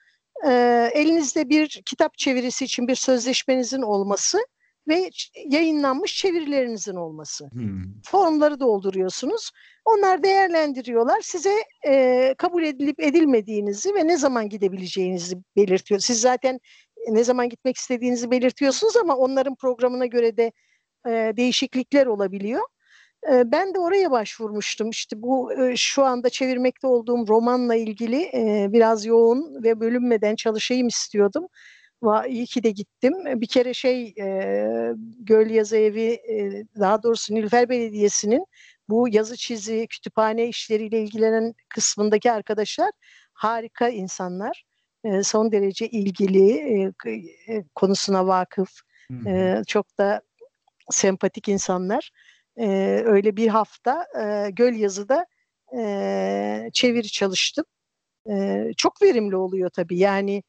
e, elinizde bir kitap çevirisi için bir sözleşmenizin olması ve yayınlanmış çevirilerinizin olması. Hmm. Formları dolduruyorsunuz. Onlar değerlendiriyorlar. Size e, kabul edilip edilmediğinizi ve ne zaman gidebileceğinizi belirtiyor. Siz zaten ne zaman gitmek istediğinizi belirtiyorsunuz ama onların programına göre de e, değişiklikler olabiliyor. E, ben de oraya başvurmuştum. İşte bu e, şu anda çevirmekte olduğum romanla ilgili e, biraz yoğun ve bölünmeden çalışayım istiyordum. İyi ki de gittim. Bir kere şey e, Göl Yazı Evi e, daha doğrusu Nilüfer Belediyesi'nin bu yazı çizi kütüphane işleriyle ilgilenen kısmındaki arkadaşlar harika insanlar. E, son derece ilgili e, e, konusuna vakıf e, çok da sempatik insanlar. E, öyle bir hafta e, Göl Yazı'da e, çeviri çalıştım. E, çok verimli oluyor tabii. Yani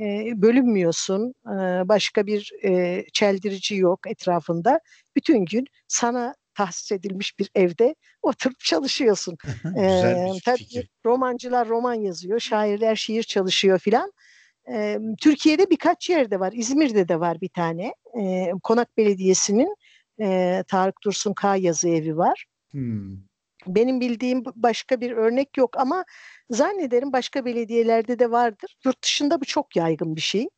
e, bölünmüyorsun. E, başka bir e, çeldirici yok etrafında. Bütün gün sana tahsis edilmiş bir evde oturup çalışıyorsun. Ee, tabii fikir. romancılar roman yazıyor, şairler şiir çalışıyor filan. Ee, Türkiye'de birkaç yerde var. İzmir'de de var bir tane. Ee, Konak Belediyesi'nin e, Tarık Dursun K yazı evi var. Hmm. Benim bildiğim başka bir örnek yok ama zannederim başka belediyelerde de vardır. Yurt dışında bu çok yaygın bir şey.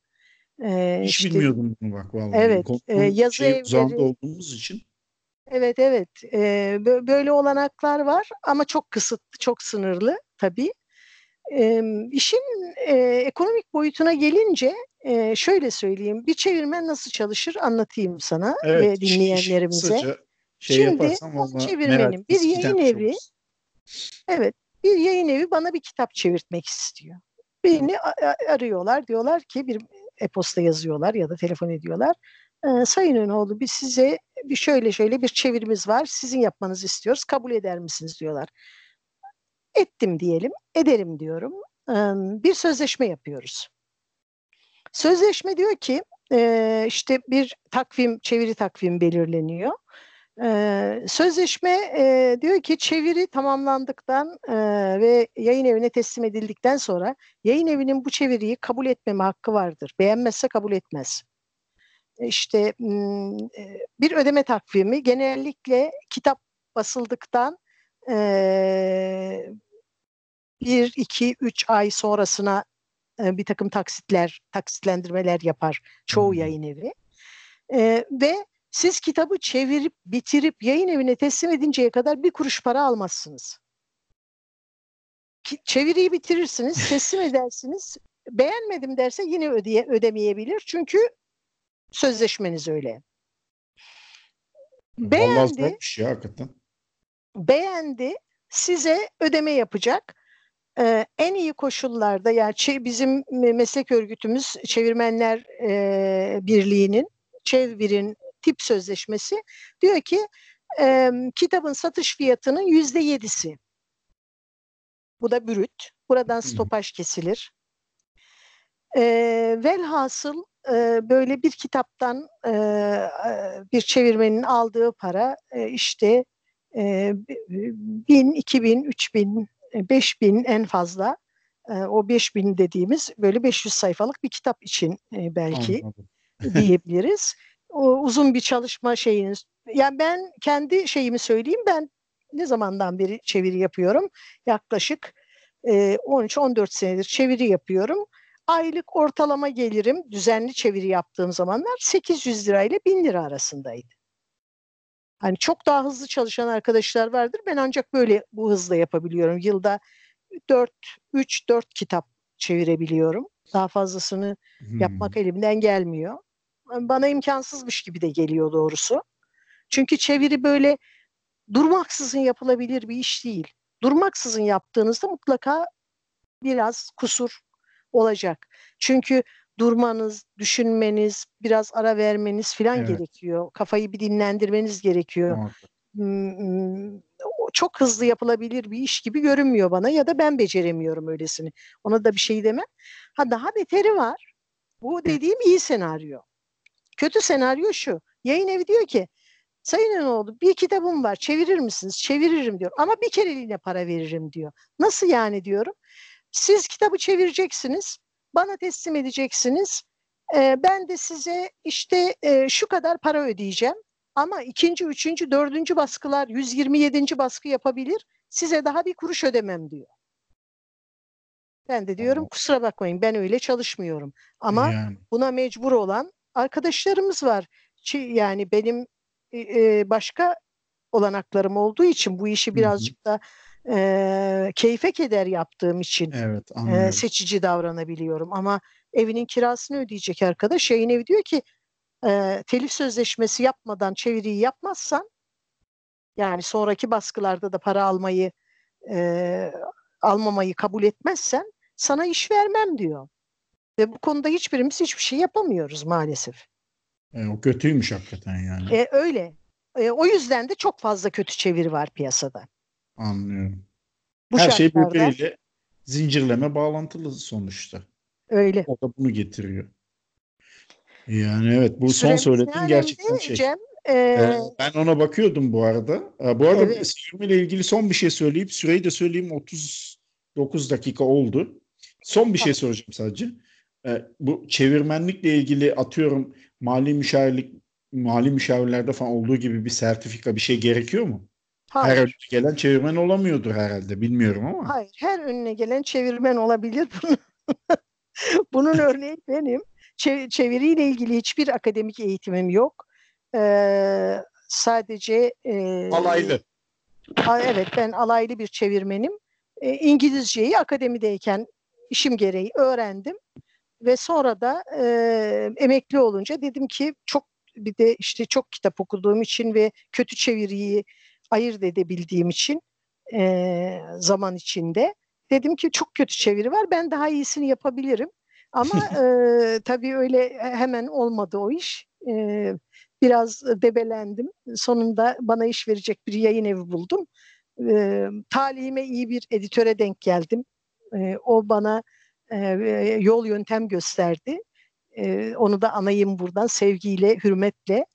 Ee, Hiç işte- bilmiyordum bunu bak vallahi. Evet, e, yazı şey, evleri- olduğumuz için. Evet evet bö- böyle olanaklar var ama çok kısıtlı çok sınırlı tabii. Ee, işin e, ekonomik boyutuna gelince e, şöyle söyleyeyim bir çevirmen nasıl çalışır anlatayım sana Evet, ve dinleyenlerimize. kısaca şey Şimdi vallahi çevirmenin merakımız bir yayın evi- oluruz. Evet bir yayın evi bana bir kitap çevirtmek istiyor. Beni arıyorlar diyorlar ki bir e-posta yazıyorlar ya da telefon ediyorlar. Ee, Sayın Önoğlu biz size bir şöyle şöyle bir çevirimiz var. Sizin yapmanızı istiyoruz. Kabul eder misiniz diyorlar. Ettim diyelim. Ederim diyorum. Ee, Bir sözleşme yapıyoruz. Sözleşme diyor ki e, işte bir takvim, çeviri takvim belirleniyor. Ee, sözleşme e, diyor ki çeviri tamamlandıktan e, ve yayın evine teslim edildikten sonra yayın evinin bu çeviriyi kabul etmeme hakkı vardır. Beğenmezse kabul etmez. İşte e, bir ödeme takvimi genellikle kitap basıldıktan e, bir, iki, üç ay sonrasına e, bir takım taksitler, taksitlendirmeler yapar çoğu yayın evi. E, ve siz kitabı çevirip, bitirip yayın evine teslim edinceye kadar bir kuruş para almazsınız. Ki, çeviriyi bitirirsiniz, teslim edersiniz. Beğenmedim derse yine ödeye, ödemeyebilir. Çünkü sözleşmeniz öyle. Beğendi. ya hakikaten. Beğendi. Size ödeme yapacak. Ee, en iyi koşullarda yani bizim meslek örgütümüz Çevirmenler e, Birliği'nin Çevir'in tip sözleşmesi diyor ki e, kitabın satış fiyatının yüzde yedisi. Bu da brüt. Buradan stopaj kesilir. E, velhasıl e, böyle bir kitaptan e, bir çevirmenin aldığı para e, işte e, bin, iki bin, üç bin, beş bin en fazla. E, o beş bin dediğimiz böyle 500 sayfalık bir kitap için e, belki diyebiliriz uzun bir çalışma şeyiniz. Yani ben kendi şeyimi söyleyeyim. Ben ne zamandan beri çeviri yapıyorum? Yaklaşık e, 13-14 senedir çeviri yapıyorum. Aylık ortalama gelirim düzenli çeviri yaptığım zamanlar 800 lira ile 1000 lira arasındaydı. Hani çok daha hızlı çalışan arkadaşlar vardır. Ben ancak böyle bu hızla yapabiliyorum. Yılda 4 3 4 kitap çevirebiliyorum. Daha fazlasını hmm. yapmak elimden gelmiyor bana imkansızmış gibi de geliyor doğrusu. Çünkü çeviri böyle durmaksızın yapılabilir bir iş değil. Durmaksızın yaptığınızda mutlaka biraz kusur olacak. Çünkü durmanız, düşünmeniz, biraz ara vermeniz falan evet. gerekiyor. Kafayı bir dinlendirmeniz gerekiyor. Evet. Çok hızlı yapılabilir bir iş gibi görünmüyor bana ya da ben beceremiyorum öylesini. Ona da bir şey demem. Ha daha beteri var. Bu dediğim iyi senaryo. Kötü senaryo şu. Yayın evi diyor ki Sayın Enoğlu bir kitabım var çevirir misiniz? Çeviririm diyor. Ama bir kereliğine para veririm diyor. Nasıl yani diyorum. Siz kitabı çevireceksiniz. Bana teslim edeceksiniz. Ee, ben de size işte e, şu kadar para ödeyeceğim. Ama ikinci, üçüncü, dördüncü baskılar 127. baskı yapabilir. Size daha bir kuruş ödemem diyor. Ben de diyorum kusura bakmayın ben öyle çalışmıyorum. Ama yani. buna mecbur olan arkadaşlarımız var. Yani benim e, başka olanaklarım olduğu için bu işi birazcık da e, keyfe keder yaptığım için evet, e, seçici davranabiliyorum. Ama evinin kirasını ödeyecek arkadaş yayın evi diyor ki e, telif sözleşmesi yapmadan çeviriyi yapmazsan yani sonraki baskılarda da para almayı e, almamayı kabul etmezsen sana iş vermem diyor. Ve bu konuda hiçbirimiz hiçbir şey yapamıyoruz maalesef. E, o kötüymüş hakikaten yani. E, öyle. E, o yüzden de çok fazla kötü çeviri var piyasada. Anlıyorum. Bu Her şey birbiriyle zincirleme bağlantılı sonuçta. Öyle. O da bunu getiriyor. Yani evet bu Süremiz son söylediğin gerçekten şey. Cem, ee, ben ona bakıyordum bu arada. Ee, bu arada evet. İle ilgili son bir şey söyleyip süreyi de söyleyeyim 39 dakika oldu. Son bir şey soracağım sadece e, bu çevirmenlikle ilgili atıyorum mali müşavirlik mali müşavirlerde falan olduğu gibi bir sertifika bir şey gerekiyor mu? Hayır. Her önüne gelen çevirmen olamıyordur herhalde bilmiyorum ama. Hayır her önüne gelen çevirmen olabilir. Bunun örneği benim. çeviriyle ilgili hiçbir akademik eğitimim yok. Ee, sadece e, alaylı. evet ben alaylı bir çevirmenim. E, İngilizceyi akademideyken işim gereği öğrendim. Ve sonra da e, emekli olunca dedim ki çok bir de işte çok kitap okuduğum için ve kötü çeviriyi ayırt edebildiğim için e, zaman içinde dedim ki çok kötü çeviri var ben daha iyisini yapabilirim. Ama e, tabii öyle hemen olmadı o iş. E, biraz debelendim. Sonunda bana iş verecek bir yayın evi buldum. E, talihime iyi bir editöre denk geldim. E, o bana yol yöntem gösterdi. E, onu da anayım buradan sevgiyle, hürmetle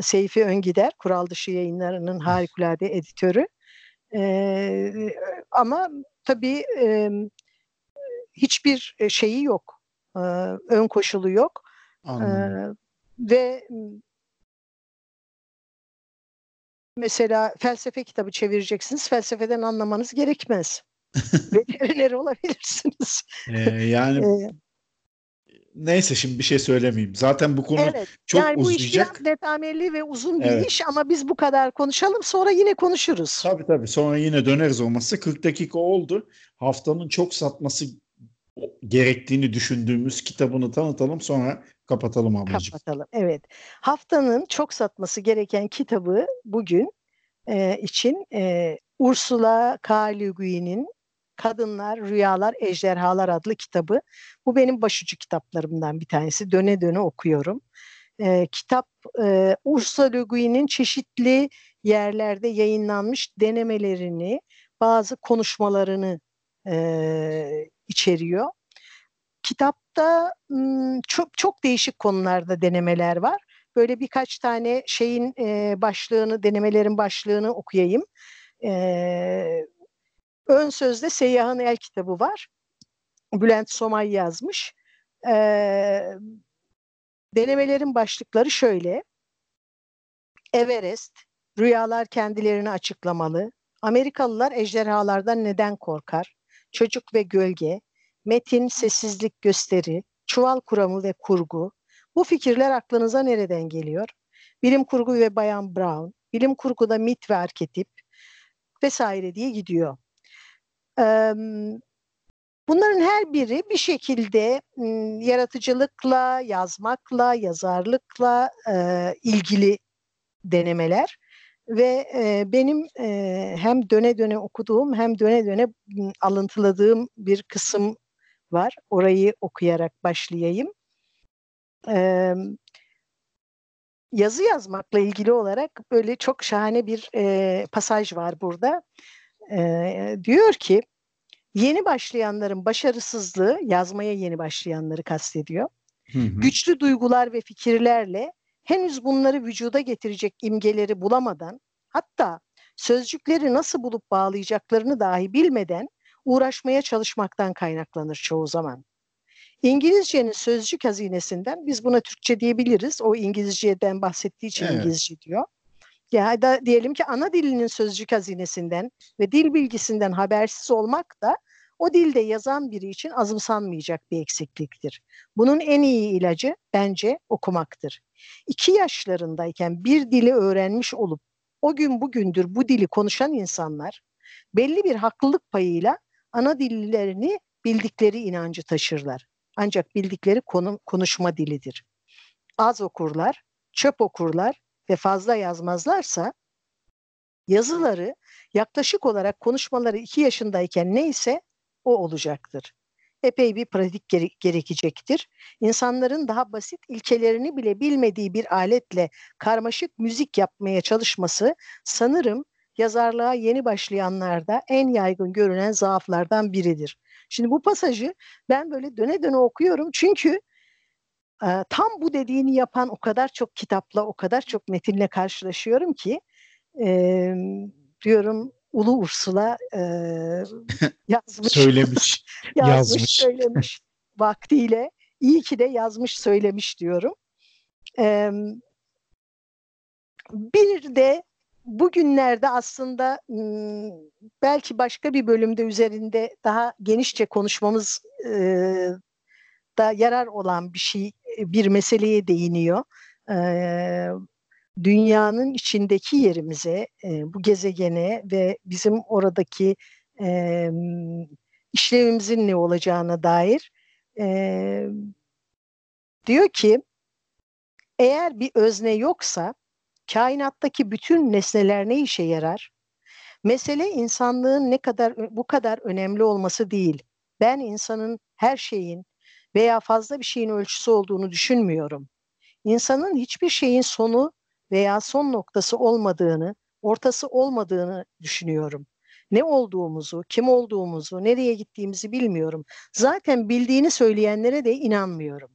Seyfi Öngider, Kural Dışı Yayınları'nın harikulade editörü. E, ama tabii e, hiçbir şeyi yok, e, ön koşulu yok. E, ve mesela felsefe kitabı çevireceksiniz, felsefeden anlamanız gerekmez. Veteriner olabilirsiniz. Ee, yani ee, neyse şimdi bir şey söylemeyeyim. Zaten bu konu evet, çok yani uzayacak. Bu iş biraz detameli ve uzun bir evet. iş ama biz bu kadar konuşalım sonra yine konuşuruz. Tabii tabii sonra yine döneriz olması. 40 dakika oldu. Haftanın çok satması gerektiğini düşündüğümüz kitabını tanıtalım sonra kapatalım ablacığım. Kapatalım evet. Haftanın çok satması gereken kitabı bugün e, için e, Ursula K. Le Guin'in Kadınlar, Rüyalar, Ejderhalar adlı kitabı. Bu benim başucu kitaplarımdan bir tanesi. Döne döne okuyorum. E, kitap e, Ursula Le Guin'in çeşitli yerlerde yayınlanmış denemelerini, bazı konuşmalarını e, içeriyor. Kitapta çok çok değişik konularda denemeler var. Böyle birkaç tane şeyin e, başlığını, denemelerin başlığını okuyayım. E, ön sözde Seyyah'ın el kitabı var. Bülent Somay yazmış. E, denemelerin başlıkları şöyle. Everest, rüyalar kendilerini açıklamalı. Amerikalılar ejderhalardan neden korkar? Çocuk ve gölge, metin, sessizlik, gösteri, çuval kuramı ve kurgu. Bu fikirler aklınıza nereden geliyor? Bilim kurgu ve Bayan Brown, bilim kurguda mit ve arketip vesaire diye gidiyor. Bunların her biri bir şekilde yaratıcılıkla, yazmakla, yazarlıkla ilgili denemeler ve benim hem döne döne okuduğum hem döne döne alıntıladığım bir kısım var. Orayı okuyarak başlayayım. Ee, yazı yazmakla ilgili olarak böyle çok şahane bir e, pasaj var burada. E, diyor ki yeni başlayanların başarısızlığı yazmaya yeni başlayanları kastediyor. Hı hı. Güçlü duygular ve fikirlerle henüz bunları vücuda getirecek imgeleri bulamadan hatta sözcükleri nasıl bulup bağlayacaklarını dahi bilmeden uğraşmaya çalışmaktan kaynaklanır çoğu zaman. İngilizcenin sözcük hazinesinden biz buna Türkçe diyebiliriz. O İngilizceden bahsettiği için evet. İngilizce diyor. Ya da diyelim ki ana dilinin sözcük hazinesinden ve dil bilgisinden habersiz olmak da o dilde yazan biri için azımsanmayacak bir eksikliktir. Bunun en iyi ilacı bence okumaktır. İki yaşlarındayken bir dili öğrenmiş olup o gün bugündür bu dili konuşan insanlar belli bir haklılık payıyla ana dillerini bildikleri inancı taşırlar. Ancak bildikleri konu, konuşma dilidir. Az okurlar, çöp okurlar ve fazla yazmazlarsa yazıları yaklaşık olarak konuşmaları iki yaşındayken neyse o olacaktır. Epey bir pratik gere- gerekecektir. İnsanların daha basit ilkelerini bile bilmediği bir aletle karmaşık müzik yapmaya çalışması sanırım yazarlığa yeni başlayanlarda en yaygın görünen zaaflardan biridir. Şimdi bu pasajı ben böyle döne döne okuyorum çünkü e, tam bu dediğini yapan o kadar çok kitapla, o kadar çok metinle karşılaşıyorum ki e, diyorum Ulu Ursula e, yazmış. söylemiş. yazmış, yazmış. söylemiş vaktiyle. İyi ki de yazmış, söylemiş diyorum. E, bir de bugünlerde aslında belki başka bir bölümde üzerinde daha genişçe konuşmamız da yarar olan bir şey, bir meseleye değiniyor. Dünyanın içindeki yerimize, bu gezegene ve bizim oradaki işlevimizin ne olacağına dair diyor ki eğer bir özne yoksa kainattaki bütün nesneler ne işe yarar? Mesele insanlığın ne kadar bu kadar önemli olması değil. Ben insanın her şeyin veya fazla bir şeyin ölçüsü olduğunu düşünmüyorum. İnsanın hiçbir şeyin sonu veya son noktası olmadığını, ortası olmadığını düşünüyorum. Ne olduğumuzu, kim olduğumuzu, nereye gittiğimizi bilmiyorum. Zaten bildiğini söyleyenlere de inanmıyorum.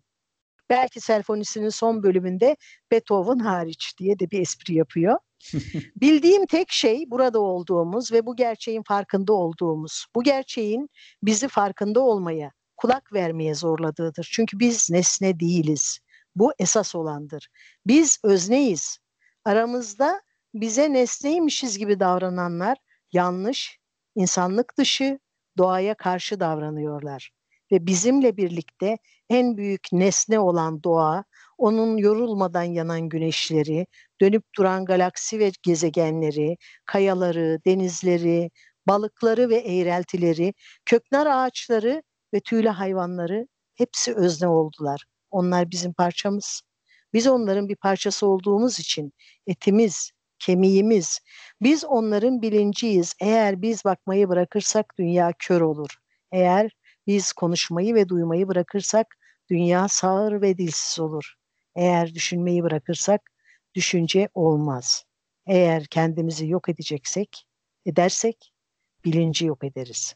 Belki senfonisinin son bölümünde Beethoven hariç diye de bir espri yapıyor. Bildiğim tek şey burada olduğumuz ve bu gerçeğin farkında olduğumuz. Bu gerçeğin bizi farkında olmaya, kulak vermeye zorladığıdır. Çünkü biz nesne değiliz. Bu esas olandır. Biz özneyiz. Aramızda bize nesneymişiz gibi davrananlar yanlış, insanlık dışı, doğaya karşı davranıyorlar. Ve bizimle birlikte en büyük nesne olan doğa, onun yorulmadan yanan güneşleri, dönüp duran galaksi ve gezegenleri, kayaları, denizleri, balıkları ve eğreltileri, köknar ağaçları ve tüylü hayvanları hepsi özne oldular. Onlar bizim parçamız. Biz onların bir parçası olduğumuz için etimiz, kemiğimiz, biz onların bilinciyiz. Eğer biz bakmayı bırakırsak dünya kör olur. Eğer biz konuşmayı ve duymayı bırakırsak dünya sağır ve dilsiz olur. Eğer düşünmeyi bırakırsak düşünce olmaz. Eğer kendimizi yok edeceksek, edersek bilinci yok ederiz.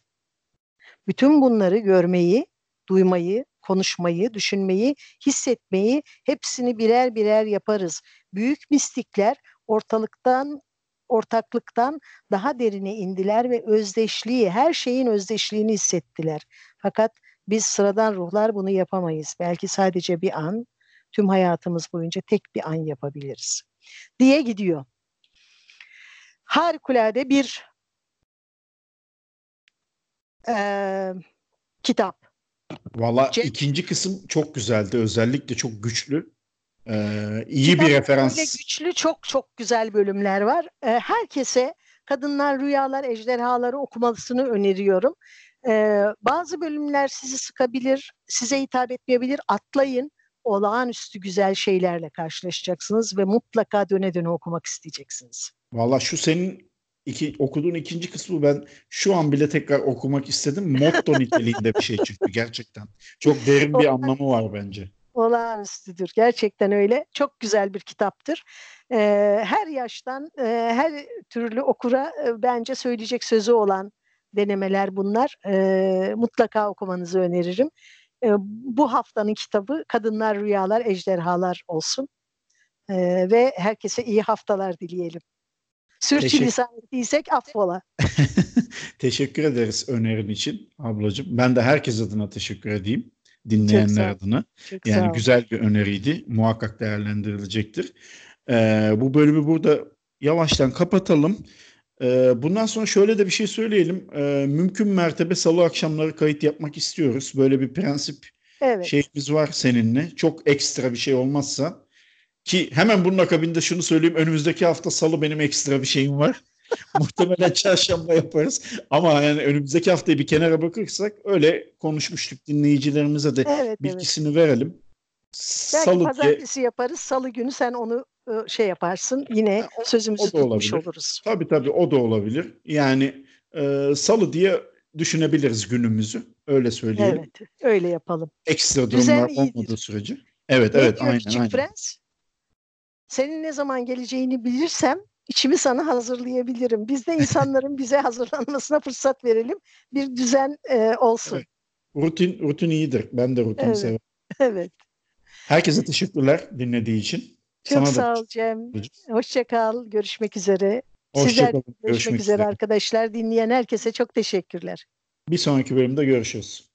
Bütün bunları görmeyi, duymayı, konuşmayı, düşünmeyi, hissetmeyi hepsini birer birer yaparız. Büyük mistikler ortalıktan ortaklıktan daha derine indiler ve özdeşliği, her şeyin özdeşliğini hissettiler. Fakat biz sıradan ruhlar bunu yapamayız. Belki sadece bir an, tüm hayatımız boyunca tek bir an yapabiliriz. Diye gidiyor. Harikulade bir e, kitap. Valla ikinci kısım çok güzeldi. Özellikle çok güçlü. Ee, iyi Kitap bir referans. güçlü çok çok güzel bölümler var. Ee, herkese Kadınlar Rüyalar Ejderhaları okumasını öneriyorum. Ee, bazı bölümler sizi sıkabilir, size hitap etmeyebilir. Atlayın. Olağanüstü güzel şeylerle karşılaşacaksınız ve mutlaka döne döne okumak isteyeceksiniz. Valla şu senin iki, okuduğun ikinci kısmı ben şu an bile tekrar okumak istedim. Motto niteliğinde bir şey çünkü gerçekten. Çok derin bir anlamı var bence olağanüstüdür. Gerçekten öyle. Çok güzel bir kitaptır. Ee, her yaştan, e, her türlü okura e, bence söyleyecek sözü olan denemeler bunlar. E, mutlaka okumanızı öneririm. E, bu haftanın kitabı Kadınlar Rüyalar Ejderhalar olsun. E, ve herkese iyi haftalar dileyelim. Sürçülisan ettiysek affola. teşekkür ederiz önerin için ablacığım. Ben de herkes adına teşekkür edeyim dinleyenler adına. Çok yani güzel bir öneriydi. Muhakkak değerlendirilecektir. Ee, bu bölümü burada yavaştan kapatalım. Ee, bundan sonra şöyle de bir şey söyleyelim. Ee, mümkün mertebe salı akşamları kayıt yapmak istiyoruz. Böyle bir prensip evet. şeyimiz var seninle. Çok ekstra bir şey olmazsa ki hemen bunun akabinde şunu söyleyeyim. Önümüzdeki hafta salı benim ekstra bir şeyim var. Muhtemelen çarşamba yaparız. Ama yani önümüzdeki haftayı bir kenara bakırsak öyle konuşmuştuk dinleyicilerimize de evet, bilgisini evet. verelim. Belki Salı pazartesi diye... yaparız. Salı günü sen onu şey yaparsın. Yine o, sözümüzü o tutmuş olabilir. oluruz. Tabii tabii o da olabilir. Yani e, salı diye düşünebiliriz günümüzü. Öyle söyleyelim. Evet öyle yapalım. Ekstra durumlar olmadığı sürece. Evet evet aynen aynen. Prens? Senin ne zaman geleceğini bilirsem içimi sana hazırlayabilirim. Biz de insanların bize hazırlanmasına fırsat verelim. Bir düzen e, olsun. Evet. Rutin rutin iyidir. Ben de rutini evet. severim. Evet. Herkese teşekkürler dinlediği için. Çok Sana sağ ol Cem. Hoşça kal. Görüşmek üzere. Hoşça Sizler görüşmek, görüşmek üzere arkadaşlar. Dinleyen herkese çok teşekkürler. Bir sonraki bölümde görüşürüz.